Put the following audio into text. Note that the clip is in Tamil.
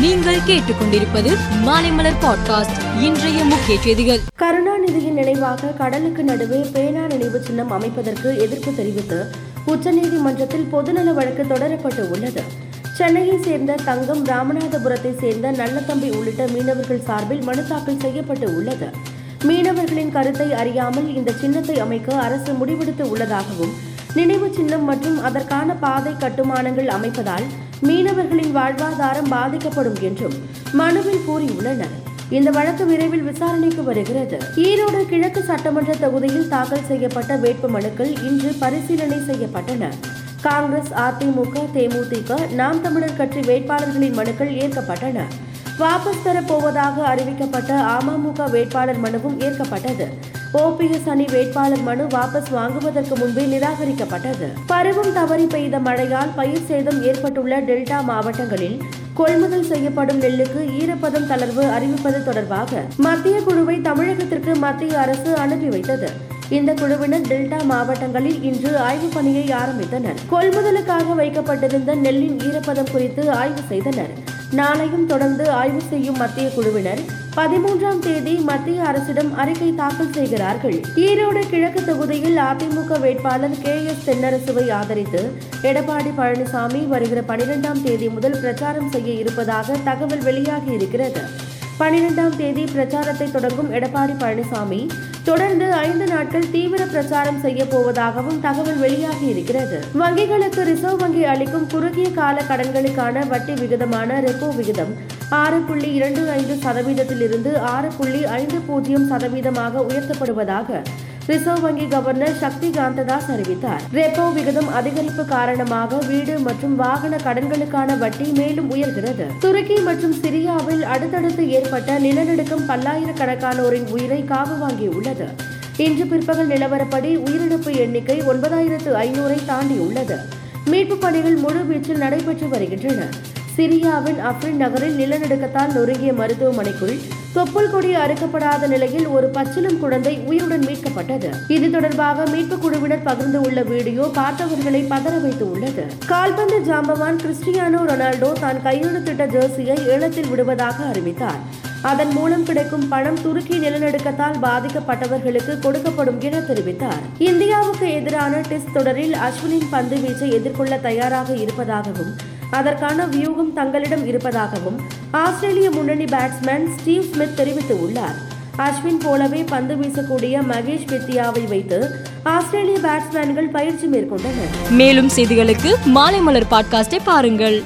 நீங்கள் கேட்டுக்கொண்டிருப்பது மாலைமலர் பாட்காஸ்ட் இன்றைய முக்கிய செய்திகள். கருணாநிதியின் நினைவாக கடலுக்கு நடுவே பேனா நினைவு சின்னம் அமைப்பதற்கு எதிர்ப்பு தெரிவித்து உச்சநீதிமன்றத்தில் பொதுநல வழக்கு தொடரப்பட்டு உள்ளது. சென்னையை சேர்ந்த தங்கம் ராமநாதபுரத்தை சேர்ந்த நல்லத்தம்பி உள்ளிட்ட மீனவர்கள் சார்பில் மனு தாக்கல் செய்யப்பட்டு உள்ளது. மீனவர்களின் கருத்தை அறியாமல் இந்த சின்னத்தை அமைக்க அரசு முடிவெடுத்து உள்ளதாகவும் நினைவு சின்னம் மற்றும் அதற்கான பாதை கட்டுமானங்கள் அமைப்பதால் மீனவர்களின் வாழ்வாதாரம் பாதிக்கப்படும் என்றும் மனுவில் கூறியுள்ளனர். இந்த வழக்கு விரைவில் விசாரணைக்கு வருகிறது. ஈரோடு கிழக்கு சட்டமன்ற தொகுதியில் தாக்கல் செய்யப்பட்ட வேட்பு மனுக்கள் இன்று பரிசீலனை செய்யப்பட்டன. காங்கிரஸ் அதிமுக தேமுதிக நாம் தமிழர் கட்சி வேட்பாளர்களின் மனுக்கள் ஏற்கப்பட்டன. வாபஸ் பெறப்போவதாக அறிவிக்கப்பட்ட அமமுக வேட்பாளர் மனுவும் ஏற்கப்பட்டது. ஓபிஎஸ் அணி வேட்பாளர் மனு வாபஸ் வாங்குவதற்கு முன்பே நிராகரிக்கப்பட்டது. பருவம் தவறி பெய்த மழையால் பயிர் சேதம் ஏற்பட்டுள்ள டெல்டா மாவட்டங்களில் கொள்முதல் செய்யப்படும் நெல்லுக்கு ஈரப்பதம் தளர்வு அறிவிப்பது தொடர்பாக மத்திய குழுவை தமிழகத்திற்கு மத்திய அரசு அனுப்பி வைத்தது. இந்த குழுவினர் டெல்டா மாவட்டங்களில் இன்று ஆய்வு பணியை ஆரம்பித்தனர். கொள்முதலுக்காக வைக்கப்பட்டிருந்த நெல்லின் ஈரப்பதம் குறித்து ஆய்வு செய்தனர். நாளையும் தொடர்ந்து ஆய்வு செய்யும் மத்திய குழுவினர் பதிமூன்றாம் தேதி மத்திய அரசிடம் அறிக்கை தாக்கல் செய்கிறார்கள். ஈரோடு கிழக்கு தொகுதியில் அதிமுக வேட்பாளர் கே எஸ் தென்னரசுவை ஆதரித்து எடப்பாடி பழனிசாமி வருகிற பனிரெண்டாம் தேதி முதல் பிரச்சாரம் செய்ய இருப்பதாக தகவல் வெளியாகி இருக்கிறது. பனிரெண்டாம் தேதி பிரச்சாரத்தை தொடங்கும் எடப்பாடி பழனிசாமி தொடர்ந்து ஐந்து நாட்கள் தீவிர பிரச்சாரம் செய்ய போவதாகவும் தகவல் வெளியாகி இருக்கிறது. வங்கிகளுக்கு ரிசர்வ் வங்கி அளிக்கும் குறுகிய கால கடன்களுக்கான வட்டி விகிதமான ரெப்போ விகிதம் ஆறு புள்ளி இரண்டு ஐந்து சதவீதத்திலிருந்து ஆறு புள்ளி ஐந்து பூஜ்ஜியம் சதவீதமாக உயர்த்தப்படுவதாக ரிசர்வ் வங்கி கவர்னர் சக்தி காந்ததாஸ் அறிவித்தார். ரெப்போ விகிதம் அதிகரிப்பு காரணமாக வீடு மற்றும் வாகன கடன்களுக்கான வட்டி மேலும் உயர்கிறது. துருக்கி மற்றும் சிரியாவில் அடுத்தடுத்து ஏற்பட்ட நிலநடுக்கம் பல்லாயிரக்கணக்கானோரின் உயிரை காவு வாங்கியுள்ளது. இன்று பிற்பகல் நிலவரப்படி உயிரிழப்பு எண்ணிக்கை ஒன்பதாயிரத்து ஐநூறை தாண்டியுள்ளது. மீட்பு பணிகள் முழுவீச்சில் நடைபெற்று வருகின்றன. சிரியாவின் அப்ரின் நகரில் நிலநடுக்கத்தால் நொறுங்கிய மருத்துவமனைக்குள் தொப்புள் கொடி அறுக்கப்படாத நிலையில் ஒரு பச்சிலும் குழந்தை உயிருடன் மீட்கப்பட்டது. இது தொடர்பாக மீட்பு குழுவினர் பகிர்ந்துள்ள வீடியோ பார்த்தவர்களை பதற வைத்து உள்ளது. கால்பந்து ஜாம்பவான் கிறிஸ்டியானோ ரொனால்டோ தான் கையெழுத்திட்ட ஜெர்சியை ஏலத்தில் விடுவதாக அறிவித்தார். அதன் மூலம் கிடைக்கும் பணம் துருக்கி நிலநடுக்கத்தால் பாதிக்கப்பட்டவர்களுக்கு கொடுக்கப்படும் என தெரிவித்தார். இந்தியாவுக்கு எதிரான டெஸ்ட் தொடரில் அஸ்வினின் பந்து வீச்சை எதிர்கொள்ள தயாராக இருப்பதாகவும் அதற்கான வியூகம் தங்களிடம் இருப்பதாகவும் ஆஸ்திரேலிய முன்னணி பேட்ஸ்மேன் ஸ்டீவ் ஸ்மித் தெரிவித்துள்ளார். அஸ்வின் போலவே பந்து வீசக்கூடிய மகேஷ் வித்யாவை வைத்து ஆஸ்திரேலிய பேட்ஸ்மேன்கள் பயிற்சி மேற்கொண்டனர். மேலும் செய்திகளுக்கு மாலைமலர் பாட்காஸ்டை பாருங்கள்.